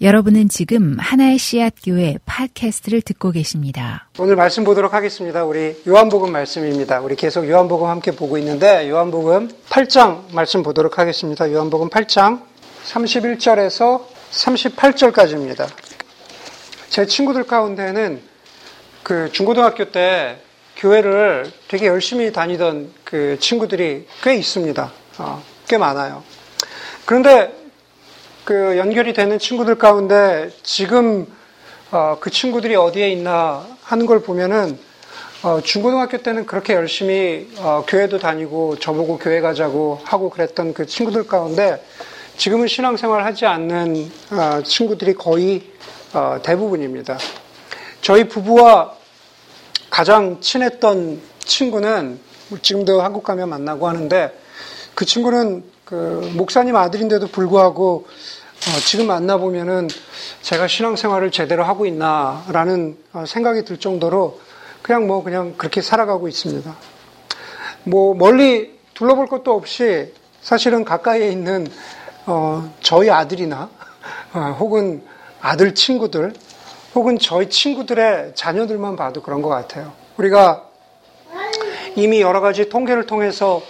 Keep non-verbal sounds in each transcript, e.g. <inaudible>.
여러분은 지금 하나의 씨앗 교회 팟캐스트를 듣고 계십니다. 오늘 말씀 보도록 하겠습니다. 우리 요한복음 말씀입니다. 우리 계속 요한복음 함께 보고 있는데 요한복음 8장 말씀 보도록 하겠습니다. 요한복음 8장 31절에서 38절까지입니다. 제 친구들 가운데는 그 중고등학교 때 교회를 되게 열심히 다니던 그 친구들이 꽤 있습니다. 어, 꽤 많아요. 그런데 그 연결이 되는 친구들 가운데 지금 어, 그 친구들이 어디에 있나 하는 걸 보면은 어, 중고등학교 때는 그렇게 열심히 어, 교회도 다니고 저보고 교회 가자고 하고 그랬던 그 친구들 가운데 지금은 신앙생활 하지 않는 어, 친구들이 거의 어, 대부분입니다. 저희 부부와 가장 친했던 친구는 지금도 한국 가면 만나고 하는데 그 친구는 그 목사님 아들인데도 불구하고 어, 지금 만나보면은 제가 신앙생활을 제대로 하고 있나라는 어, 생각이 들 정도로 그냥 뭐 그냥 그렇게 살아가고 있습니다. 뭐 멀리 둘러볼 것도 없이 사실은 가까이에 있는 어, 저희 아들이나 어, 혹은 아들 친구들 혹은 저희 친구들의 자녀들만 봐도 그런 것 같아요. 우리가 이미 여러 가지 통계를 통해서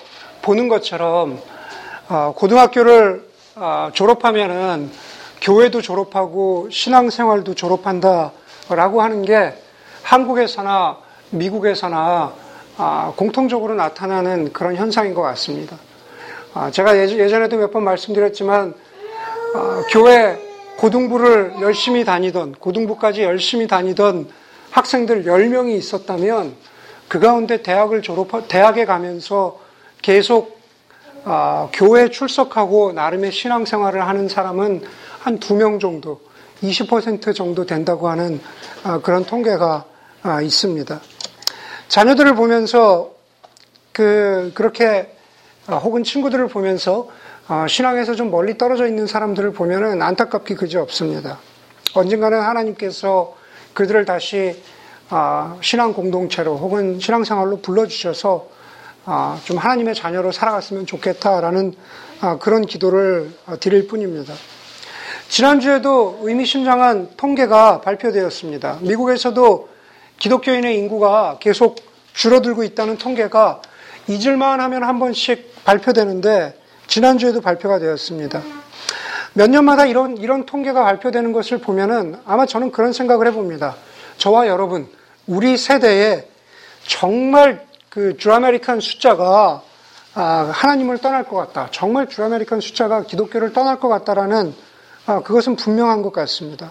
보는 것처럼 어, 고등학교를 아, 졸업하면은 교회도 졸업하고 신앙생활도 졸업한다라고 하는 게 한국에서나 미국에서나 아, 공통적으로 나타나는 그런 현상인 것 같습니다. 아, 제가 예전에도 몇 번 말씀드렸지만 교회 고등부를 열심히 다니던 고등부까지 열심히 다니던 학생들 10명이 있었다면 그 가운데 대학을 졸업 대학에 가면서 계속 아, 교회 출석하고 나름의 신앙생활을 하는 사람은 한 두 명 정도, 20% 정도 된다고 하는 아, 그런 통계가 아, 있습니다. 자녀들을 보면서 그 그렇게 아, 혹은 친구들을 보면서 아, 신앙에서 좀 멀리 떨어져 있는 사람들을 보면은 안타깝기 그지 없습니다. 언젠가는 하나님께서 그들을 다시 아, 신앙 공동체로 혹은 신앙생활로 불러주셔서 아, 좀 하나님의 자녀로 살아갔으면 좋겠다라는 아, 그런 기도를 어, 드릴 뿐입니다. 지난주에도 의미심장한 통계가 발표되었습니다. 미국에서도 기독교인의 인구가 계속 줄어들고 있다는 통계가 잊을만 하면 한 번씩 발표되는데 지난주에도 발표가 되었습니다. 몇 년마다 이런, 이런 통계가 발표되는 것을 보면은 아마 저는 그런 생각을 해봅니다. 저와 여러분, 우리 세대에 정말 그 주아메리칸 숫자가 아, 하나님을 떠날 것 같다. 정말 주아메리칸 숫자가 기독교를 떠날 것 같다라는 아, 그것은 분명한 것 같습니다.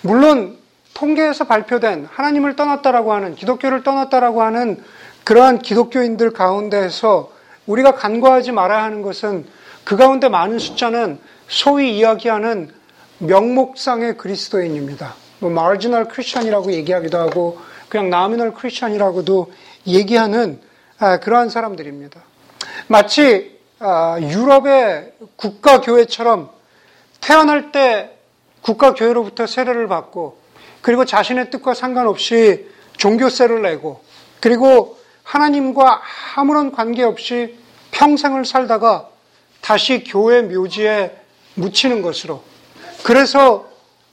물론 통계에서 발표된 하나님을 떠났다라고 하는 기독교를 떠났다라고 하는 그러한 기독교인들 가운데에서 우리가 간과하지 말아야 하는 것은 그 가운데 많은 숫자는 소위 이야기하는 명목상의 그리스도인입니다. 뭐 마르지널 크리스천이라고 얘기하기도 하고 그냥 나미널 크리스천이라고도 얘기하는 아, 그러한 사람들입니다. 마치 아, 유럽의 국가교회처럼 태어날 때 국가교회로부터 세례를 받고 그리고 자신의 뜻과 상관없이 종교세를 내고 그리고 하나님과 아무런 관계없이 평생을 살다가 다시 교회 묘지에 묻히는 것으로 그래서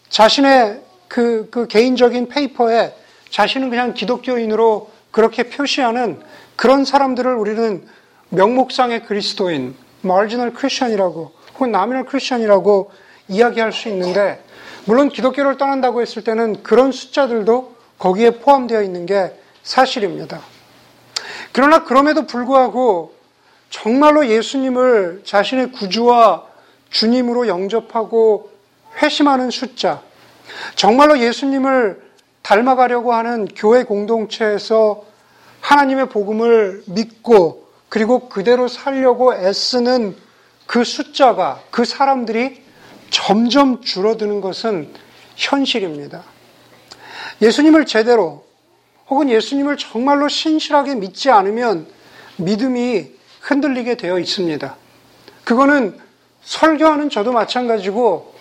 자신의 그, 그 개인적인 페이퍼에 자신은 그냥 기독교인으로 그렇게 표시하는 그런 사람들을 우리는 명목상의 그리스도인, marginal Christian이라고 혹은 nominal Christian이라고 이야기할 수 있는데 물론 기독교를 떠난다고 했을 때는 그런 숫자들도 거기에 포함되어 있는 게 사실입니다. 그러나 그럼에도 불구하고 정말로 예수님을 자신의 구주와 주님으로 영접하고 회심하는 숫자, 정말로 예수님을 닮아가려고 하는 교회 공동체에서 하나님의 복음을 믿고 그리고 그대로 살려고 애쓰는 그 숫자가 그 사람들이 점점 줄어드는 것은 현실입니다. 예수님을 제대로 혹은 예수님을 정말로 신실하게 믿지 않으면 믿음이 흔들리게 되어 있습니다. 그거는 설교하는 저도 마찬가지고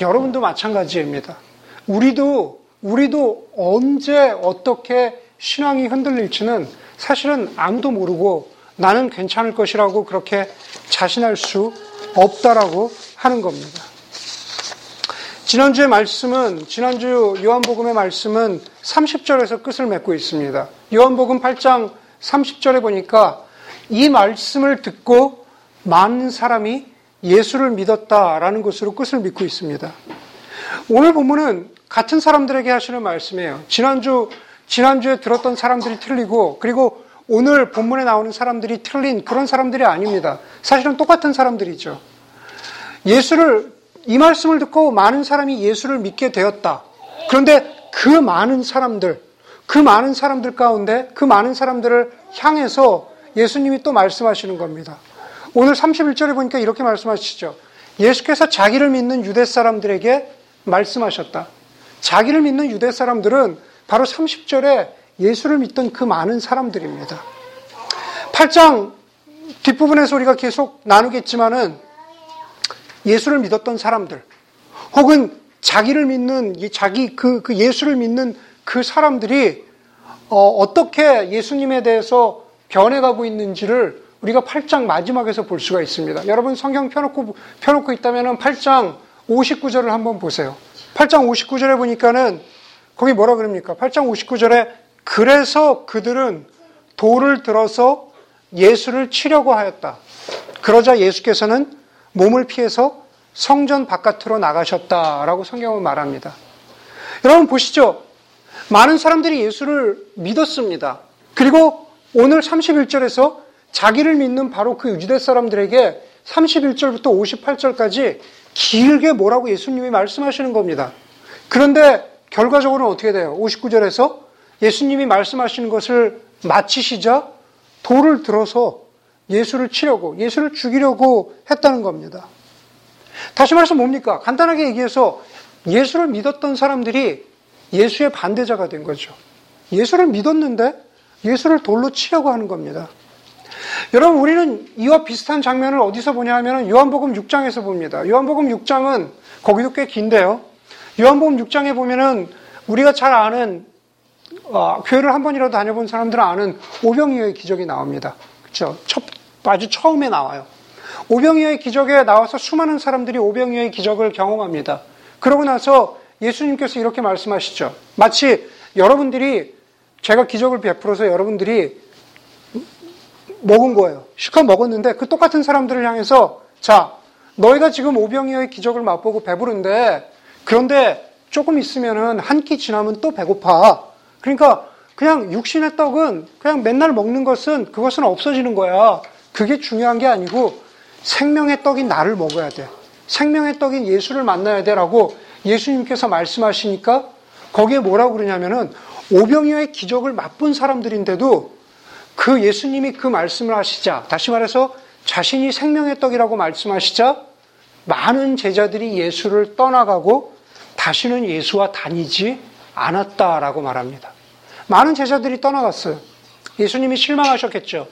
여러분도 마찬가지입니다. 우리도 우리도 언제 어떻게 신앙이 흔들릴지는 사실은 아무도 모르고 나는 괜찮을 것이라고 그렇게 자신할 수 없다라고 하는 겁니다. 지난주의 말씀은, 지난주 요한복음의 말씀은 30절에서 끝을 맺고 있습니다. 요한복음 8장 30절에 보니까 이 말씀을 듣고 많은 사람이 예수를 믿었다라는 것으로 끝을 믿고 있습니다. 오늘 본문은 같은 사람들에게 하시는 말씀이에요. 지난주, 지난주에 들었던 사람들이 틀리고, 그리고 오늘 본문에 나오는 사람들이 틀린 그런 사람들이 아닙니다. 사실은 똑같은 사람들이죠. 예수를, 이 말씀을 듣고 많은 사람이 예수를 믿게 되었다. 그런데 그 많은 사람들, 그 많은 사람들 가운데 그 많은 사람들을 향해서 예수님이 또 말씀하시는 겁니다. 오늘 31절에 보니까 이렇게 말씀하시죠. 예수께서 자기를 믿는 유대 사람들에게 말씀하셨다. 자기를 믿는 유대 사람들은 바로 30절에 예수를 믿던 그 많은 사람들입니다. 8장 뒷부분에서 우리가 계속 나누겠지만은 예수를 믿었던 사람들, 혹은 자기를 믿는, 자기 그, 그 예수를 믿는 그 사람들이 어, 떻게 예수님에 대해서 변해가고 있는지를 우리가 8장 마지막에서 볼 수가 있습니다. 여러분 성경 펴놓고, 펴놓고 있다면 8장 59절을 한번 보세요. 8장 59절에 보니까는 거기 뭐라 그럽니까? 8장 59절에 그래서 그들은 돌을 들어서 예수를 치려고 하였다. 그러자 예수께서는 몸을 피해서 성전 바깥으로 나가셨다라고 성경은 말합니다. 여러분 보시죠. 많은 사람들이 예수를 믿었습니다. 그리고 오늘 31절에서 자기를 믿는 바로 그 유대 사람들에게 31절부터 58절까지 길게 뭐라고 예수님이 말씀하시는 겁니다. 그런데 결과적으로는 어떻게 돼요? 59절에서 예수님이 말씀하시는 것을 마치시자 돌을 들어서 예수를 치려고, 예수를 죽이려고 했다는 겁니다. 다시 말해서 뭡니까? 간단하게 얘기해서 예수를 믿었던 사람들이 예수의 반대자가 된 거죠. 예수를 믿었는데 예수를 돌로 치려고 하는 겁니다. 여러분, 우리는 이와 비슷한 장면을 어디서 보냐 하면 요한복음 6장에서 봅니다. 요한복음 6장은 거기도 꽤 긴데요. 요한복음 6장에 보면은 우리가 잘 아는 어, 교회를 한 번이라도 다녀본 사람들은 아는 오병이어의 기적이 나옵니다. 그렇죠? 첫, 아주 처음에 나와요. 오병이어의 기적에 나와서 수많은 사람들이 오병이어의 기적을 경험합니다. 그러고 나서 예수님께서 이렇게 말씀하시죠. 마치 여러분들이 제가 기적을 베풀어서 여러분들이 먹은 거예요. 실컷 먹었는데 그 똑같은 사람들을 향해서 자, 너희가 지금 오병이어의 기적을 맛보고 배부른데 그런데 조금 있으면은 한 끼 지나면 또 배고파. 그러니까 그냥 육신의 떡은 그냥 맨날 먹는 것은 그것은 없어지는 거야. 그게 중요한 게 아니고 생명의 떡인 나를 먹어야 돼. 생명의 떡인 예수를 만나야 돼라고 예수님께서 말씀하시니까 거기에 뭐라고 그러냐면은 오병이어의 기적을 맛본 사람들인데도 그 예수님이 그 말씀을 하시자, 다시 말해서 자신이 생명의 떡이라고 말씀하시자 많은 제자들이 예수를 떠나가고 다시는 예수와 다니지 않았다라고 말합니다. 많은 제자들이 떠나갔어요. 예수님이 실망하셨겠죠.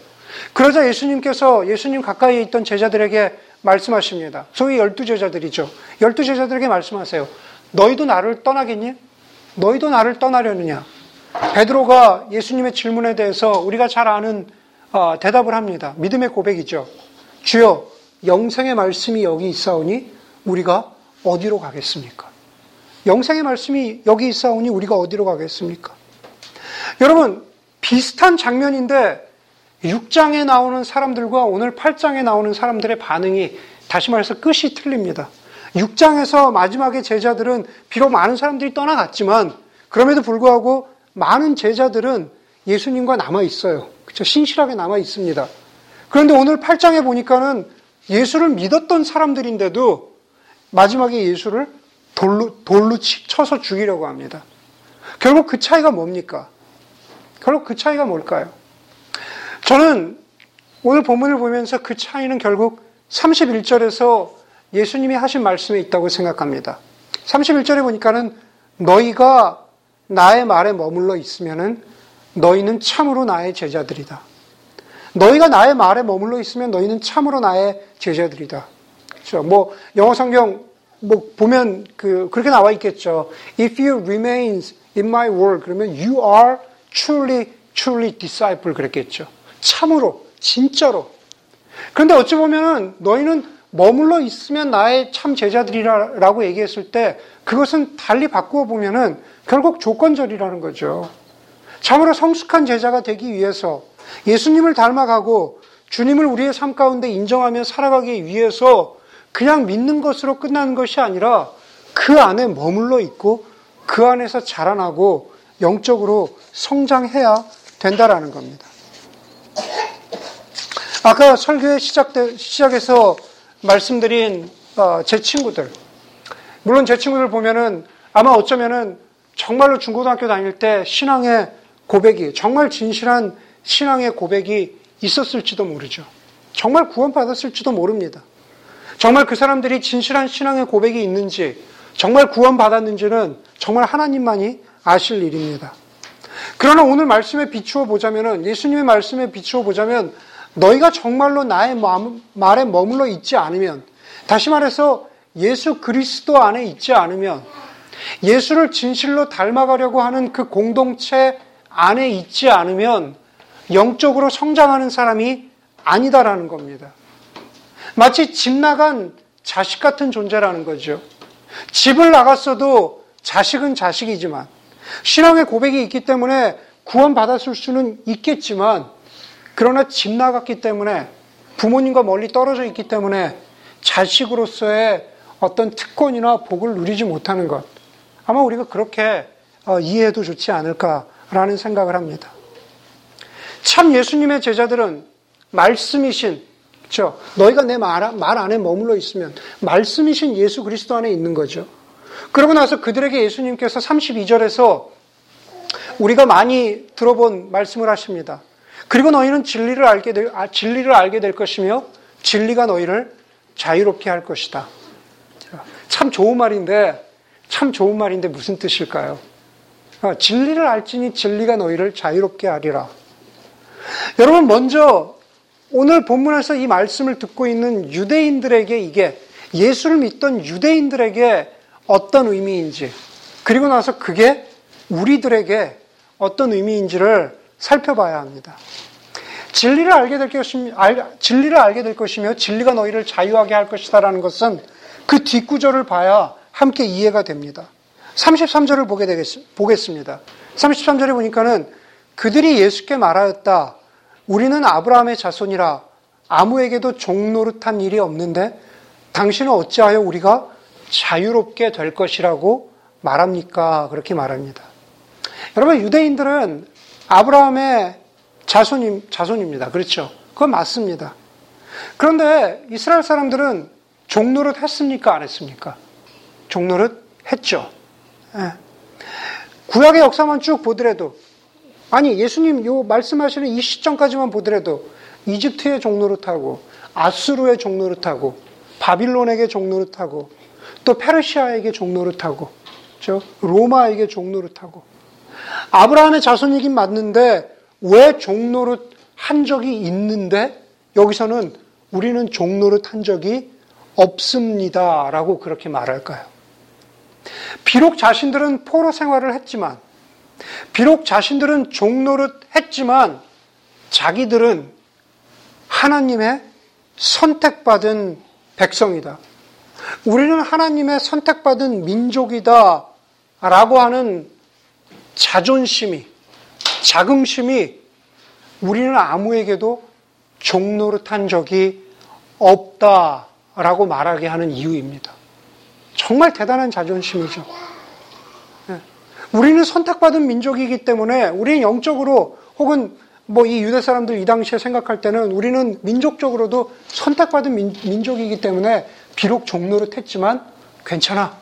그러자 예수님께서 예수님 가까이에 있던 제자들에게 말씀하십니다. 소위 열두 제자들이죠. 열두 제자들에게 말씀하세요. 너희도 나를 떠나겠니? 너희도 나를 떠나려느냐? 베드로가 예수님의 질문에 대해서 우리가 잘 아는 어, 대답을 합니다. 믿음의 고백이죠. 주여 영생의 말씀이 여기 있사오니 우리가 어디로 가겠습니까? 영생의 말씀이 여기 있사오니 우리가 어디로 가겠습니까? 여러분 비슷한 장면인데 6장에 나오는 사람들과 오늘 8장에 나오는 사람들의 반응이 다시 말해서 끝이 틀립니다. 6장에서 마지막에 제자들은 비록 많은 사람들이 떠나갔지만 그럼에도 불구하고 많은 제자들은 예수님과 남아 있어요. 그렇죠? 신실하게 남아 있습니다. 그런데 오늘 8장에 보니까는 예수를 믿었던 사람들인데도 마지막에 예수를 돌로, 돌로 쳐서 죽이려고 합니다. 결국 그 차이가 뭡니까? 결국 그 차이가 뭘까요? 저는 오늘 본문을 보면서 그 차이는 결국 31절에서 예수님이 하신 말씀에 있다고 생각합니다. 31절에 보니까는 너희가 나의 말에 머물러 있으면은 너희는 참으로 나의 제자들이다. 너희가 나의 말에 머물러 있으면 너희는 참으로 나의 제자들이다. 그렇죠. 뭐 영어 성경 뭐 보면 그 그렇게 나와 있겠죠. If you remain in my word 그러면 you are truly truly disciple 그랬겠죠. 참으로 진짜로. 그런데 어찌 보면 너희는 머물러 있으면 나의 참 제자들이라고 얘기했을 때 그것은 달리 바꾸어 보면은 결국 조건절이라는 거죠. 참으로 성숙한 제자가 되기 위해서 예수님을 닮아가고 주님을 우리의 삶 가운데 인정하며 살아가기 위해서 그냥 믿는 것으로 끝나는 것이 아니라 그 안에 머물러 있고 그 안에서 자라나고 영적으로 성장해야 된다라는 겁니다. 아까 설교의 시작 시작에서 말씀드린 어, 제 친구들, 물론 제 친구들 보면은 아마 어쩌면은 정말로 중고등학교 다닐 때 신앙의 고백이 정말 진실한 신앙의 고백이 있었을지도 모르죠. 정말 구원받았을지도 모릅니다. 정말 그 사람들이 진실한 신앙의 고백이 있는지, 정말 구원받았는지는 정말 하나님만이 아실 일입니다. 그러나 오늘 말씀에 비추어 보자면은, 예수님의 말씀에 비추어 보자면, 너희가 정말로 나의 말에 머물러 있지 않으면, 다시 말해서 예수 그리스도 안에 있지 않으면, 예수를 진실로 닮아가려고 하는 그 공동체 안에 있지 않으면, 영적으로 성장하는 사람이 아니다라는 겁니다. 마치 집 나간 자식 같은 존재라는 거죠. 집을 나갔어도 자식은 자식이지만 신앙의 고백이 있기 때문에 구원받았을 수는 있겠지만 그러나 집 나갔기 때문에 부모님과 멀리 떨어져 있기 때문에 자식으로서의 어떤 특권이나 복을 누리지 못하는 것. 아마 우리가 그렇게 어, 이해해도 좋지 않을까라는 생각을 합니다. 참 예수님의 제자들은 말씀이신 그렇죠? 너희가 내말말 안에 머물러 있으면 말씀이신 예수 그리스도 안에 있는 거죠. 그러고 나서 그들에게 예수님께서 32절에서 우리가 많이 들어본 말씀을 하십니다. 그리고 너희는 진리를 알게 될, 아, 진리를 알게 될 것이며 진리가 너희를 자유롭게 할 것이다. 참 좋은 말인데, 참 좋은 말인데 무슨 뜻일까요? 아, 진리를 알지니 진리가 너희를 자유롭게 하리라. 여러분, 먼저 오늘 본문에서 이 말씀을 듣고 있는 유대인들에게 이게 예수를 믿던 유대인들에게 어떤 의미인지, 그리고 나서 그게 우리들에게 어떤 의미인지를 살펴봐야 합니다. 진리를 알게 될 것이며, 진리를 알게 될 것이며, 진리가 너희를 자유하게 할 것이다라는 것은 그 뒷구절을 봐야 함께 이해가 됩니다. 33절을 보게 되겠, 보겠습니다. 33절에 보니까는 그들이 예수께 말하였다. 우리는 아브라함의 자손이라 아무에게도 종노릇한 일이 없는데 당신은 어찌하여 우리가 자유롭게 될 것이라고 말합니까? 그렇게 말합니다. 여러분, 유대인들은 아브라함의 자손임, 자손입니다. 그렇죠? 그건 맞습니다. 그런데 이스라엘 사람들은 종노릇 했습니까? 안 했습니까? 종노릇 했죠. 예. 구약의 역사만 쭉 보더라도, 아니, 예수님 요 말씀하시는 이 시점까지만 보더라도, 이집트의 종노릇하고, 아수르의 종노릇하고, 바빌론에게 종노릇하고, 또 페르시아에게 종노릇하고, 저 로마에게 종노릇하고, 아브라함의 자손이긴 맞는데 왜 종노릇 한 적이 있는데 여기서는 우리는 종노릇 한 적이 없습니다라고 그렇게 말할까요? 비록 자신들은 포로 생활을 했지만 비록 자신들은 종노릇 했지만 자기들은 하나님의 선택받은 백성이다. 우리는 하나님의 선택받은 민족이다. 라고 하는 자존심이, 자긍심이 우리는 아무에게도 종노릇한 적이 없다 라고 말하게 하는 이유입니다. 정말 대단한 자존심이죠. 네. 우리는 선택받은 민족이기 때문에 우리는 영적으로 혹은 뭐 이 유대 사람들 이 당시에 생각할 때는 우리는 민족적으로도 선택받은 민, 족이기 때문에 비록 종노릇 했지만 괜찮아.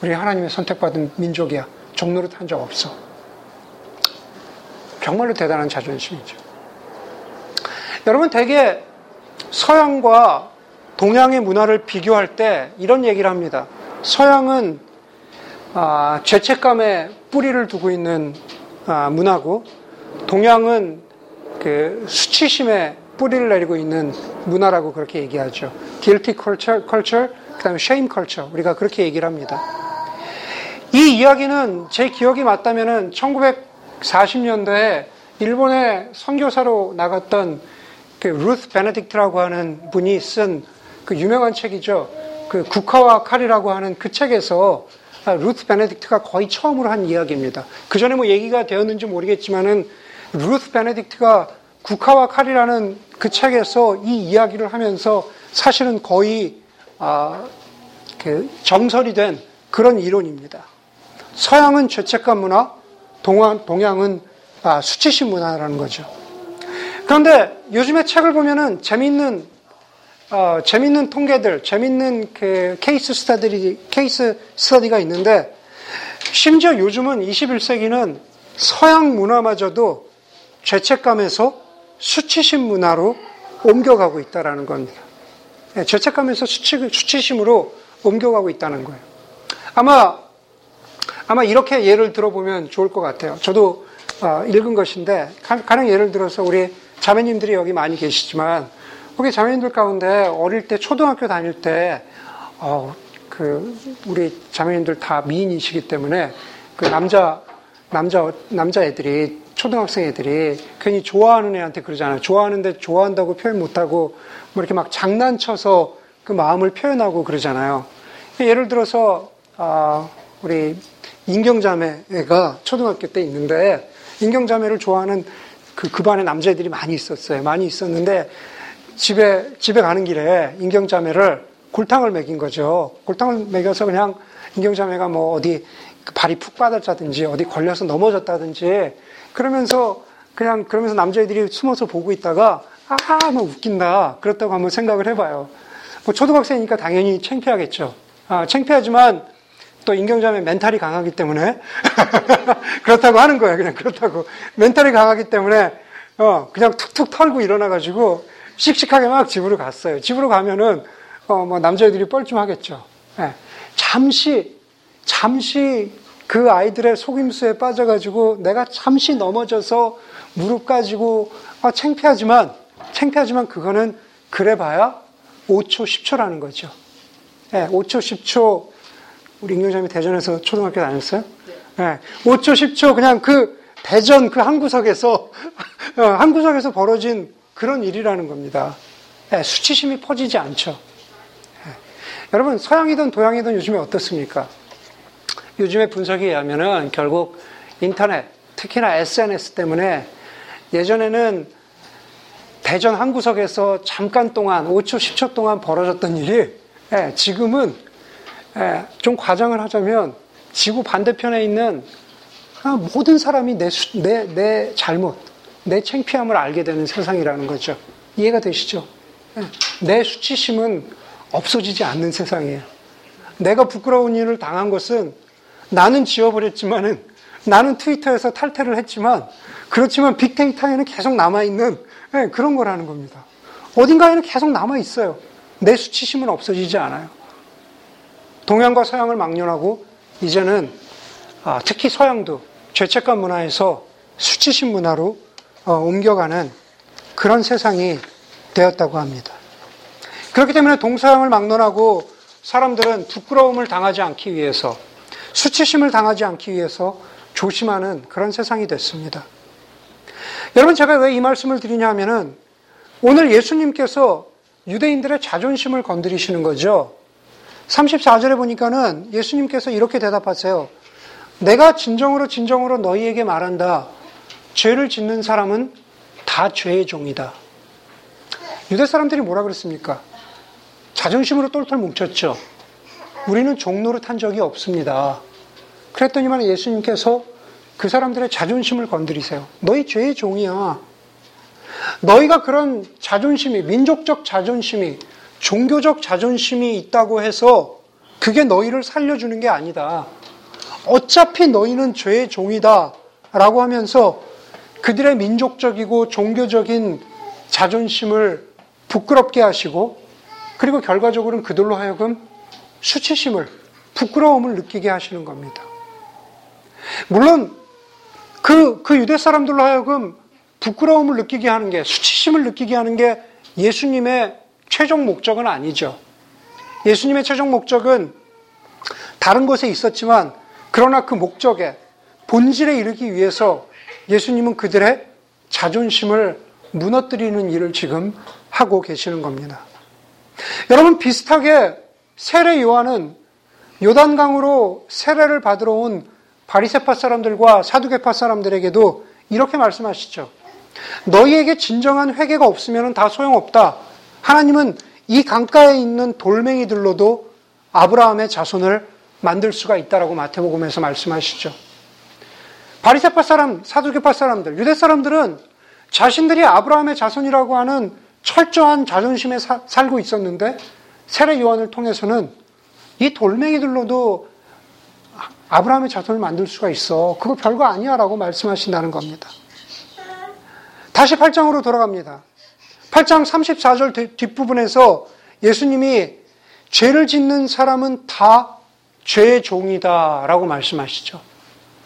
우리 하나님의 선택받은 민족이야. 종노릇 한 적 없어. 정말로 대단한 자존심이죠. 여러분 대개 서양과 동양의 문화를 비교할 때 이런 얘기를 합니다. 서양은 아, 죄책감에 뿌리를 두고 있는 아, 문화고 동양은 그 수치심에 뿌리를 내리고 있는 문화라고 그렇게 얘기하죠. guilty culture, culture 그다음에 shame culture 우리가 그렇게 얘기를 합니다. 이 이야기는 제 기억이 맞다면은 40년대에 일본의 선교사로 나갔던 그 루스 베네딕트라고 하는 분이 쓴 그 유명한 책이죠. 그 국화와 칼이라고 하는 그 책에서 루트 베네딕트가 거의 처음으로 한 이야기입니다. 그 전에 뭐 얘기가 되었는지 모르겠지만은 루트 베네딕트가 국화와 칼이라는 그 책에서 이 이야기를 하면서 사실은 거의 아, 그 정설이 된 그런 이론입니다. 서양은 죄책감 문화, 동양, 동양은 아, 수치심 문화라는 거죠. 그런데 요즘에 책을 보면은 재미있는 어, 재밌는 통계들, 재밌는 그 케이스 스타들이 케이스 스터디가 있는데 심지어 요즘은 21세기는 서양 문화마저도 죄책감에서 수치심 문화로 옮겨가고 있다라는 겁니다. 네, 죄책감에서 수치, 수치심으로 옮겨가고 있다는 거예요. 아마 아마 이렇게 예를 들어보면 좋을 것 같아요. 저도 어, 읽은 것인데 가령 예를 들어서 우리 자매님들이 여기 많이 계시지만 거기 자매님들 가운데 어릴 때 초등학교 다닐 때 어, 그 우리 자매님들 다 미인이시기 때문에 그 남자 남자 남자 애들이 초등학생 애들이 괜히 좋아하는 애한테 그러잖아요. 좋아하는데 좋아한다고 표현 못하고 뭐 이렇게 막 장난쳐서 그 마음을 표현하고 그러잖아요. 예를 들어서 아, 우리 인경자매가 초등학교 때 있는데 인경자매를 좋아하는 그, 그 반에 남자애들이 많이 있었어요. 많이 있었는데 집에, 집에 가는 길에 인경자매를 골탕을 먹인 거죠. 골탕을 먹여서 그냥 인경자매가 뭐 어디 그 발이 푹 빠졌다든지 어디 걸려서 넘어졌다든지 그러면서 그냥 그러면서 남자애들이 숨어서 보고 있다가 아, 뭐 웃긴다. 그렇다고 한번 생각을 해봐요. 뭐 초등학생이니까 당연히 창피하겠죠. 아, 창피하지만 또 인경자매 멘탈이 강하기 때문에 <laughs> 그렇다고 하는 거예요. 그냥 그렇다고 멘탈이 강하기 때문에 어, 그냥 툭툭 털고 일어나가지고 씩씩하게 막 집으로 갔어요. 집으로 가면은 어, 뭐 남자애들이 뻘쭘하겠죠. 네. 잠시 잠시 그 아이들의 속임수에 빠져가지고 내가 잠시 넘어져서 무릎 가지고 아, 창피하지만 창피하지만 그거는 그래봐야 5초 10초라는 거죠. 네, 5초 10초 우리 임경장이 대전에서 초등학교 다녔어요? 네. 5초 10초 그냥 그 대전 그 한 구석에서 <laughs> 어, 한 구석에서 벌어진 그런 일이라는 겁니다. 네, 수치심이 퍼지지 않죠. 네. 여러분 서양이든 동양이든 요즘에 어떻습니까? 요즘에 분석에 의하면은 결국 인터넷, 특히나 SNS 때문에 예전에는 대전 한 구석에서 잠깐 동안 5초, 10초 동안 벌어졌던 일이 예, 지금은 예, 좀 과장을 하자면 지구 반대편에 있는 모든 사람이 내, 내, 내 잘못, 내 창피함을 알게 되는 세상이라는 거죠. 이해가 되시죠? 예, 내 수치심은 없어지지 않는 세상이에요. 내가 부끄러운 일을 당한 것은 나는 지워버렸지만은 나는 트위터에서 탈퇴를 했지만 그렇지만 빅데이터에는 계속 남아있는 네, 그런 거라는 겁니다. 어딘가에는 계속 남아있어요. 내 수치심은 없어지지 않아요. 동양과 서양을 막론하고 이제는 아, 특히 서양도 죄책감 문화에서 수치심 문화로 어, 옮겨가는 그런 세상이 되었다고 합니다. 그렇기 때문에 동서양을 막론하고 사람들은 부끄러움을 당하지 않기 위해서 수치심을 당하지 않기 위해서 조심하는 그런 세상이 됐습니다. 여러분, 제가 왜 이 말씀을 드리냐 하면은 오늘 예수님께서 유대인들의 자존심을 건드리시는 거죠. 34절에 보니까는 예수님께서 이렇게 대답하세요. 내가 진정으로 진정으로 너희에게 말한다. 죄를 짓는 사람은 다 죄의 종이다. 유대 사람들이 뭐라 그랬습니까? 자존심으로 똘똘 뭉쳤죠. 우리는 종로를 탄 적이 없습니다. 그랬더니만 예수님께서 그 사람들의 자존심을 건드리세요. 너희 죄의 종이야. 너희가 그런 자존심이, 민족적 자존심이, 종교적 자존심이 있다고 해서 그게 너희를 살려주는 게 아니다. 어차피 너희는 죄의 종이다. 라고 하면서 그들의 민족적이고 종교적인 자존심을 부끄럽게 하시고 그리고 결과적으로는 그들로 하여금 수치심을, 부끄러움을 느끼게 하시는 겁니다. 물론 그, 그 유대 사람들로 하여금 부끄러움을 느끼게 하는 게, 수치심을 느끼게 하는 게 예수님의 최종 목적은 아니죠. 예수님의 최종 목적은 다른 곳에 있었지만, 그러나 그 목적에, 본질에 이르기 위해서 예수님은 그들의 자존심을 무너뜨리는 일을 지금 하고 계시는 겁니다. 여러분 비슷하게 세례 요한은 요단강으로 세례를 받으러 온 바리세파 사람들과 사두개파 사람들에게도 이렇게 말씀하시죠. 너희에게 진정한 회개가 없으면 다 소용없다. 하나님은 이 강가에 있는 돌멩이들로도 아브라함의 자손을 만들 수가 있다라고 마태복음에서 말씀하시죠. 바리세파 사람, 사두개파 사람들, 유대 사람들은 자신들이 아브라함의 자손이라고 하는 철저한 자존심에 사, 살고 있었는데 세례 요한을 통해서는 이 돌멩이들로도 아브라함의 자손을 만들 수가 있어. 그거 별거 아니야 라고 말씀하신다는 겁니다. 다시 8장으로 돌아갑니다. 8장 34절 뒷부분에서 예수님이 죄를 짓는 사람은 다 죄의 종이다 라고 말씀하시죠.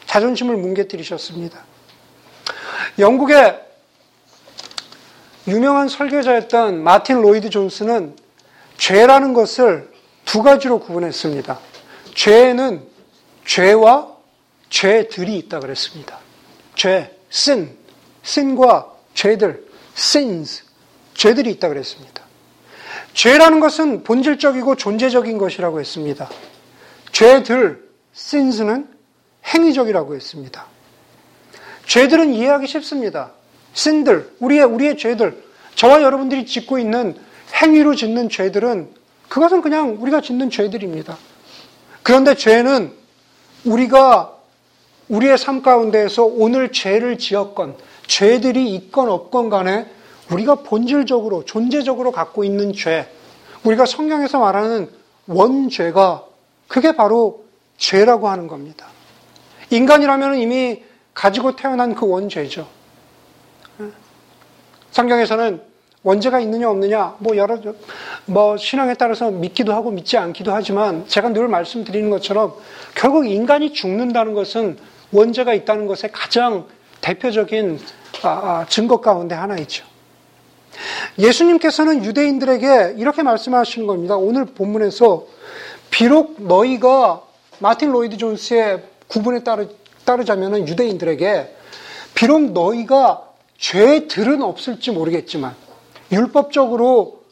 자존심을 뭉개뜨리셨습니다. 영국의 유명한 설교자였던 마틴 로이드 존스는 죄라는 것을 두 가지로 구분했습니다. 죄는 죄와 죄들이 있다 그랬습니다. 죄, sin, sin과 죄들, sins, 죄들이 있다 그랬습니다. 죄라는 것은 본질적이고 존재적인 것이라고 했습니다. 죄들, sins는 행위적이라고 했습니다. 죄들은 이해하기 쉽습니다. 신들, 우리의, 우리의 죄들, 저와 여러분들이 짓고 있는 행위로 짓는 죄들은 그것은 그냥 우리가 짓는 죄들입니다. 그런데 죄는 우리가 우리의 삶 가운데에서 오늘 죄를 지었건, 죄들이 있건 없건 간에 우리가 본질적으로, 존재적으로 갖고 있는 죄, 우리가 성경에서 말하는 원죄가 그게 바로 죄라고 하는 겁니다. 인간이라면 이미 가지고 태어난 그 원죄죠. 성경에서는 원죄가 있느냐 없느냐 뭐 여러 뭐 신앙에 따라서 믿기도 하고 믿지 않기도 하지만 제가 늘 말씀드리는 것처럼 결국 인간이 죽는다는 것은 원죄가 있다는 것의 가장 대표적인 아, 아, 증거 가운데 하나이죠. 예수님께서는 유대인들에게 이렇게 말씀하시는 겁니다. 오늘 본문에서 비록 너희가 마틴 로이드 존스의 구분에 따르, 따르자면 유대인들에게 비록 너희가 죄들은 없을지 모르겠지만 율법적으로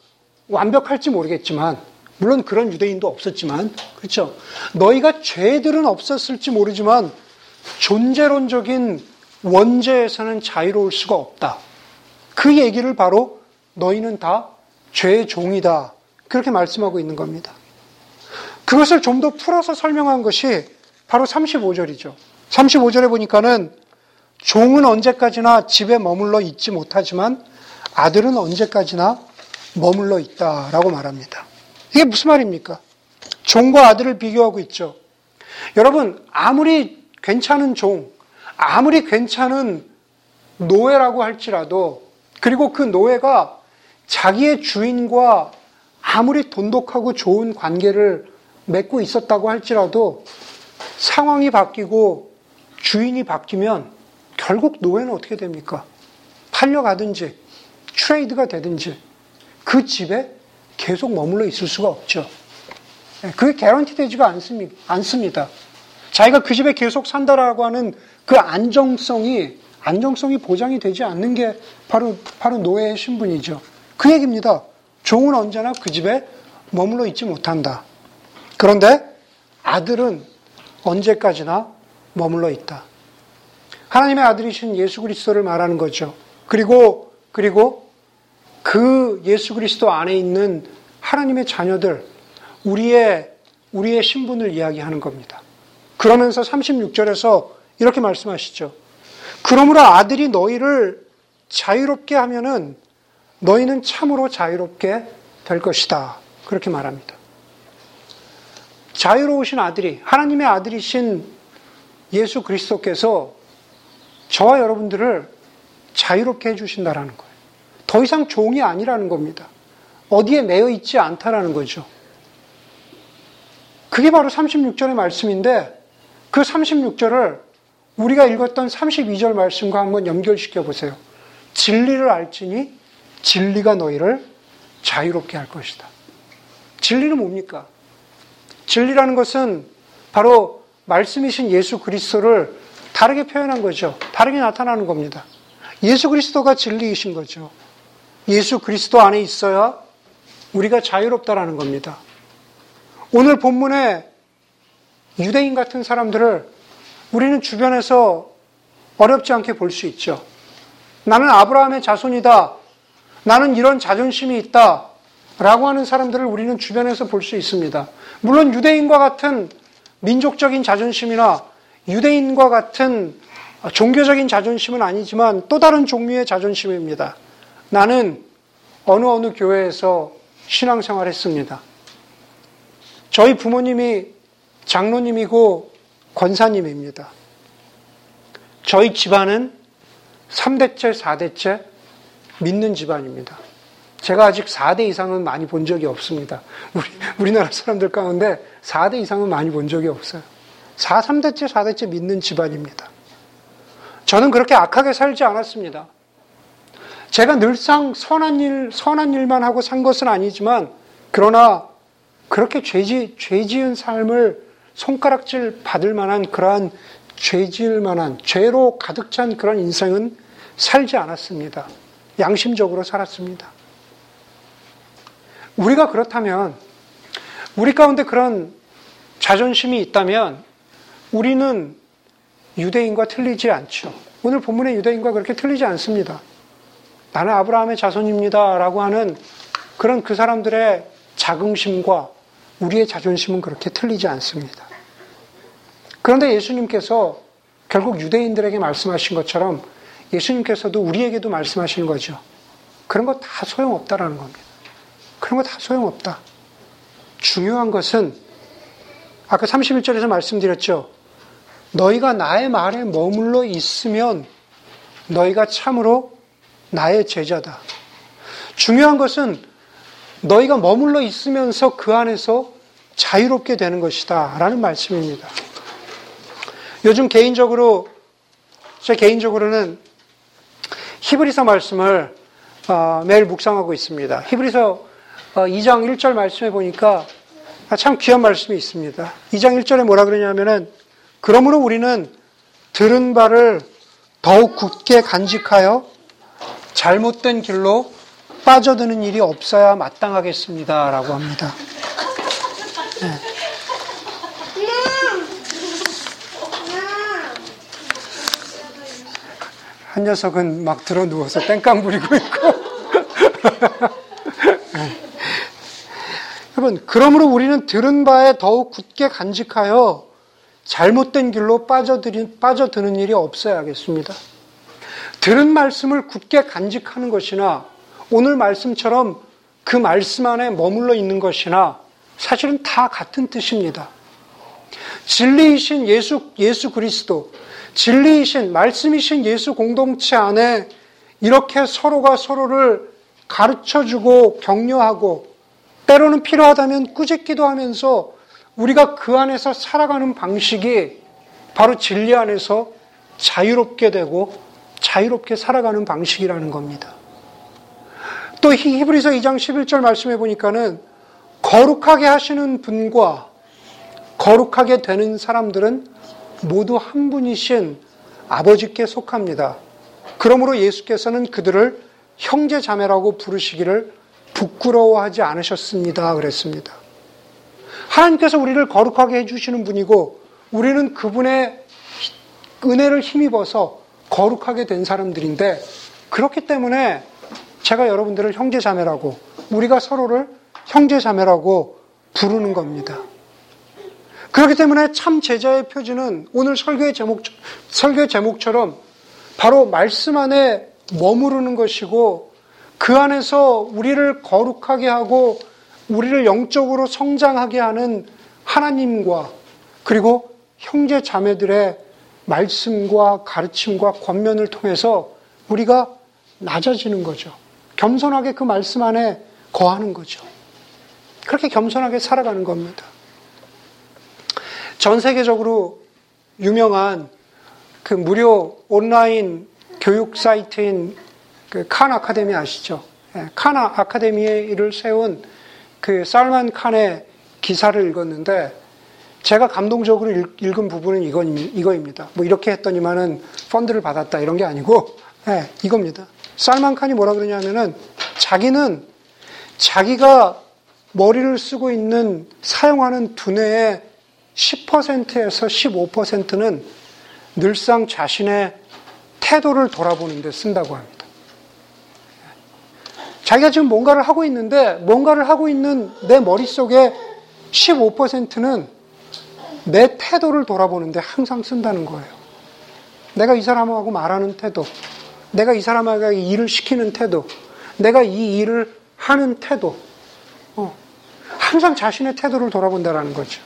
완벽할지 모르겠지만 물론 그런 유대인도 없었지만 그렇죠. 너희가 죄들은 없었을지 모르지만 존재론적인 원죄에서는 자유로울 수가 없다. 그 얘기를 바로 너희는 다 죄의 종이다. 그렇게 말씀하고 있는 겁니다. 그것을 좀 더 풀어서 설명한 것이 바로 35절이죠. 35절에 보니까는 종은 언제까지나 집에 머물러 있지 못하지만 아들은 언제까지나 머물러 있다라고 말합니다. 이게 무슨 말입니까? 종과 아들을 비교하고 있죠. 여러분, 아무리 괜찮은 종, 아무리 괜찮은 노예라고 할지라도, 그리고 그 노예가 자기의 주인과 아무리 돈독하고 좋은 관계를 맺고 있었다고 할지라도 상황이 바뀌고 주인이 바뀌면 결국 노예는 어떻게 됩니까? 팔려가든지 트레이드가 되든지 그 집에 계속 머물러 있을 수가 없죠. 예, 그게 개런티 되지가 않습니다. 자기가 그 집에 계속 산다라고 하는 그 안정성이 안정성이 보장이 되지 않는 게 바로 바로 노예의 신분이죠. 그 얘기입니다. 종은 언제나 그 집에 머물러 있지 못한다. 그런데 아들은 언제까지나 머물러 있다. 하나님의 아들이신 예수 그리스도를 말하는 거죠. 그리고 그리고 그 예수 그리스도 안에 있는 하나님의 자녀들 우리의 우리의 신분을 이야기하는 겁니다. 그러면서 36절에서 이렇게 말씀하시죠. 그러므로 아들이 너희를 자유롭게 하면은 너희는 참으로 자유롭게 될 것이다. 그렇게 말합니다. 자유로우신 아들이 하나님의 아들이신 예수 그리스도께서 저와 여러분들을 자유롭게 해주신다라는 거예요. 더 이상 종이 아니라는 겁니다. 어디에 매여 있지 않다라는 거죠. 그게 바로 36절의 말씀인데 그 36절을 우리가 읽었던 32절 말씀과 한번 연결시켜 보세요. 진리를 알지니 진리가 너희를 자유롭게 할 것이다. 진리는 뭡니까? 진리라는 것은 바로 말씀이신 예수 그리스도를 다르게 표현한 거죠. 다르게 나타나는 겁니다. 예수 그리스도가 진리이신 거죠. 예수 그리스도 안에 있어야 우리가 자유롭다라는 겁니다. 오늘 본문에 유대인 같은 사람들을 우리는 주변에서 어렵지 않게 볼 수 있죠. 나는 아브라함의 자손이다. 나는 이런 자존심이 있다. 라고 하는 사람들을 우리는 주변에서 볼 수 있습니다. 물론 유대인과 같은 민족적인 자존심이나 유대인과 같은 종교적인 자존심은 아니지만 또 다른 종류의 자존심입니다. 나는 어느 어느 교회에서 신앙생활 했습니다. 저희 부모님이 장로님이고 권사님입니다. 저희 집안은 3대째, 4대째 믿는 집안입니다. 제가 아직 4대 이상은 많이 본 적이 없습니다. 우리, 우리나라 사람들 가운데 4대 이상은 많이 본 적이 없어요. 4, 3대째, 4대째 믿는 집안입니다. 저는 그렇게 악하게 살지 않았습니다. 제가 늘상 선한 일, 선한 일만 하고 산 것은 아니지만, 그러나 그렇게 죄지, 죄 지은 삶을 손가락질 받을 만한 그러한 죄 지을 만한, 죄로 가득 찬 그런 인생은 살지 않았습니다. 양심적으로 살았습니다. 우리가 그렇다면, 우리 가운데 그런 자존심이 있다면, 우리는 유대인과 틀리지 않죠. 오늘 본문의 유대인과 그렇게 틀리지 않습니다. 나는 아브라함의 자손입니다. 라고 하는 그런 그 사람들의 자긍심과 우리의 자존심은 그렇게 틀리지 않습니다. 그런데 예수님께서 결국 유대인들에게 말씀하신 것처럼 예수님께서도 우리에게도 말씀하시는 거죠. 그런 거 다 소용없다라는 겁니다. 그런 거 다 소용없다. 중요한 것은 아까 31절에서 말씀드렸죠. 너희가 나의 말에 머물러 있으면 너희가 참으로 나의 제자다. 중요한 것은 너희가 머물러 있으면서 그 안에서 자유롭게 되는 것이다. 라는 말씀입니다. 요즘 개인적으로, 제 개인적으로는 히브리서 말씀을 어, 매일 묵상하고 있습니다. 히브리서 2장 어, 1절 말씀에 보니까 참 귀한 말씀이 있습니다. 2장 1절에 뭐라 그러냐면은 그러므로 우리는 들은 바를 더욱 굳게 간직하여 잘못된 길로 빠져드는 일이 없어야 마땅하겠습니다. 라고 합니다. 네. 한 녀석은 막 들어 누워서 땡깡 부리고 있고. <laughs> 네. 여러분, 그러므로 우리는 들은 바에 더욱 굳게 간직하여 잘못된 길로 빠져드는, 일이 없어야 겠습니다. 들은 말씀을 굳게 간직하는 것이나 오늘 말씀처럼 그 말씀 안에 머물러 있는 것이나 사실은 다 같은 뜻입니다. 진리이신 예수, 예수 그리스도, 진리이신 말씀이신 예수 공동체 안에 이렇게 서로가 서로를 가르쳐 주고 격려하고 때로는 필요하다면 꾸짖기도 하면서 우리가 그 안에서 살아가는 방식이 바로 진리 안에서 자유롭게 되고 자유롭게 살아가는 방식이라는 겁니다. 또 히브리서 2장 11절 말씀해 보니까는 거룩하게 하시는 분과 거룩하게 되는 사람들은 모두 한 분이신 아버지께 속합니다. 그러므로 예수께서는 그들을 형제 자매라고 부르시기를 부끄러워하지 않으셨습니다. 그랬습니다. 하나님께서 우리를 거룩하게 해주시는 분이고 우리는 그분의 은혜를 힘입어서 거룩하게 된 사람들인데 그렇기 때문에 제가 여러분들을 형제자매라고 우리가 서로를 형제자매라고 부르는 겁니다. 그렇기 때문에 참 제자의 표지는 오늘 설교의 제목 설교 제목처럼 바로 말씀 안에 머무르는 것이고 그 안에서 우리를 거룩하게 하고 우리를 영적으로 성장하게 하는 하나님과 그리고 형제 자매들의 말씀과 가르침과 권면을 통해서 우리가 낮아지는 거죠. 겸손하게 그 말씀 안에 거하는 거죠. 그렇게 겸손하게 살아가는 겁니다. 전 세계적으로 유명한 그 무료 온라인 교육 사이트인 그 칸 아카데미 아시죠? 예, 칸 아카데미를 세운 그 살만 칸의 기사를 읽었는데 제가 감동적으로 읽, 은 부분은 이거, 이거입니다. 뭐 이렇게 했더니만은 펀드를 받았다 이런 게 아니고 네, 이겁니다. 살만 칸이 뭐라 그러냐면은 자기는 자기가 머리를 쓰고 있는 사용하는 두뇌의 10%에서 15%는 늘상 자신의 태도를 돌아보는 데 쓴다고 합니다. 자기가 지금 뭔가를 하고 있는데 뭔가를 하고 있는 내 머릿속에 15%는 내 태도를 돌아보는데 항상 쓴다는 거예요. 내가 이 사람하고 말하는 태도, 내가 이 사람에게 일을 시키는 태도, 내가 이 일을 하는 태도, 어, 항상 자신의 태도를 돌아본다라는 거죠.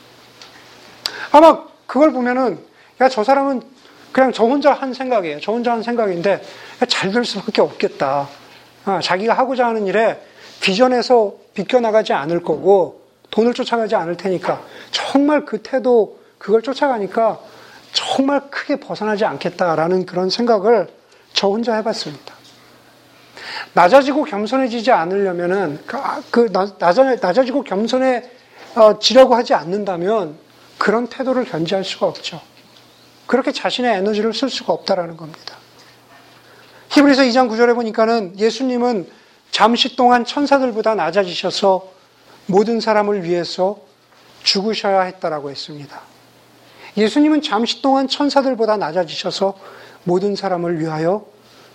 아마 그걸 보면은, 야, 저 사람은 그냥 저 혼자 한 생각이에요. 저 혼자 한 생각인데, 잘 될 수밖에 없겠다. 어, 자기가 하고자 하는 일에 비전에서 비껴나가지 않을 거고, 돈을 쫓아가지 않을 테니까, 정말 그 태도, 그걸 쫓아가니까 정말 크게 벗어나지 않겠다라는 그런 생각을 저 혼자 해봤습니다. 낮아지고 겸손해지지 않으려면은 그, 아, 그 낮아, 낮아지고 겸손해지려고 하지 않는다면 그런 태도를 견지할 수가 없죠. 그렇게 자신의 에너지를 쓸 수가 없다라는 겁니다. 히브리서 2장 9절에 보니까는 예수님은 잠시 동안 천사들보다 낮아지셔서 모든 사람을 위해서 죽으셔야 했다라고 했습니다. 예수님은 잠시 동안 천사들보다 낮아지셔서 모든 사람을 위하여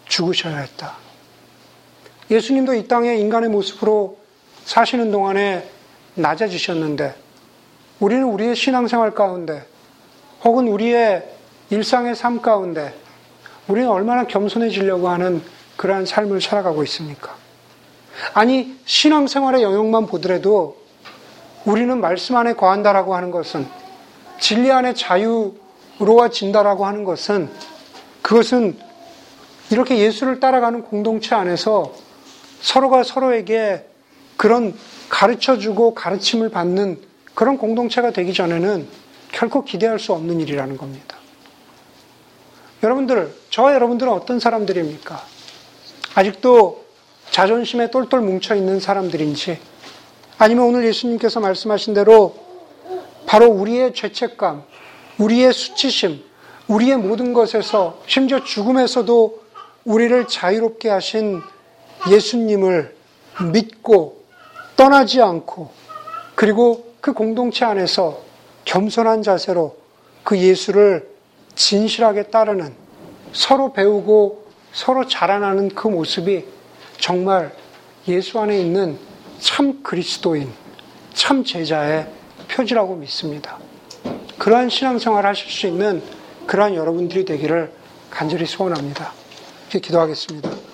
죽으셔야 했다. 예수님도 이 땅에 인간의 모습으로 사시는 동안에 낮아지셨는데 우리는 우리의 신앙생활 가운데 혹은 우리의 일상의 삶 가운데 우리는 얼마나 겸손해지려고 하는 그러한 삶을 살아가고 있습니까? 아니, 신앙생활의 영역만 보더라도 우리는 말씀 안에 거한다라고 하는 것은 진리 안에 자유로워진다라고 하는 것은 그것은 이렇게 예수를 따라가는 공동체 안에서 서로가 서로에게 그런 가르쳐 주고 가르침을 받는 그런 공동체가 되기 전에는 결코 기대할 수 없는 일이라는 겁니다. 여러분들, 저와 여러분들은 어떤 사람들입니까? 아직도 자존심에 똘똘 뭉쳐 있는 사람들인지, 아니면 오늘 예수님께서 말씀하신 대로 바로 우리의 죄책감, 우리의 수치심, 우리의 모든 것에서 심지어 죽음에서도 우리를 자유롭게 하신 예수님을 믿고 떠나지 않고 그리고 그 공동체 안에서 겸손한 자세로 그 예수를 진실하게 따르는 서로 배우고 서로 자라나는 그 모습이 정말 예수 안에 있는 참 그리스도인, 참 제자의 표지라고 믿습니다. 그러한 신앙생활 하실 수 있는 그러한 여러분들이 되기를 간절히 소원합니다. 기도하겠습니다.